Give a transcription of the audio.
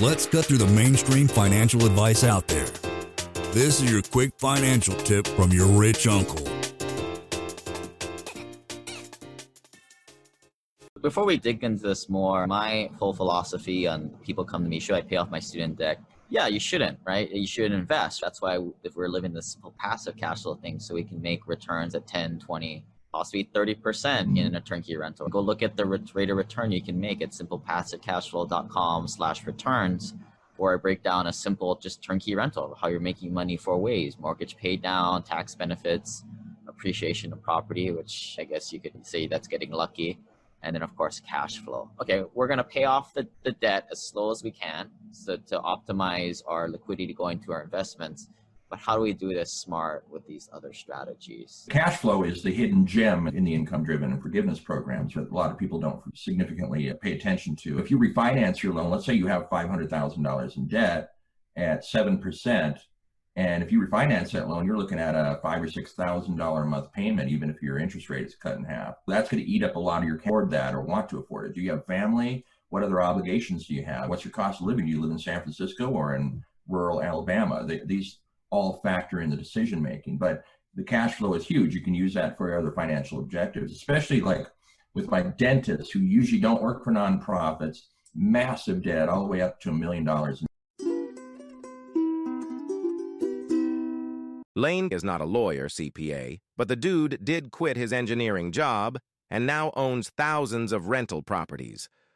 Let's cut through the mainstream financial advice out there. This is your quick financial tip from your rich uncle. Before we dig into this more, my whole philosophy on people come to me, should I pay off my student debt? Yeah, you shouldn't, right? You should invest. That's why if we're living this passive cash flow thing, so we can make returns at 10, 20, possibly 30% in a turnkey rental. Go look at the rate of return you can make at simplepassivecashflow.com slash returns, where I break down a simple just turnkey rental, how you're making money four ways, mortgage paid down, tax benefits, appreciation of property, which I guess you could say that's getting lucky and then of course cash flow. Okay, we're gonna pay off the, the debt as slow as we can so to optimize our liquidity going to our investments. But how do we do this smart with these other strategies? Cash flow is the hidden gem in the income driven and forgiveness programs that a lot of people don't significantly pay attention to. If you refinance your loan, let's say you have $500,000 in debt at 7%, and if you refinance that loan, you're looking at a five or six thousand dollar a month payment, even if your interest rate is cut in half. That's going to eat up a lot of your afford that or want to afford it. Do you have family? What other obligations do you have? What's your cost of living? Do you live in San Francisco or in rural Alabama? They, these all factor in the decision making. But the cash flow is huge. You can use that for other financial objectives, especially like with my dentists who usually don't work for nonprofits, massive debt all the way up to a million dollars Lane is not a lawyer, CPA, but the dude did quit his engineering job and now owns thousands of rental properties.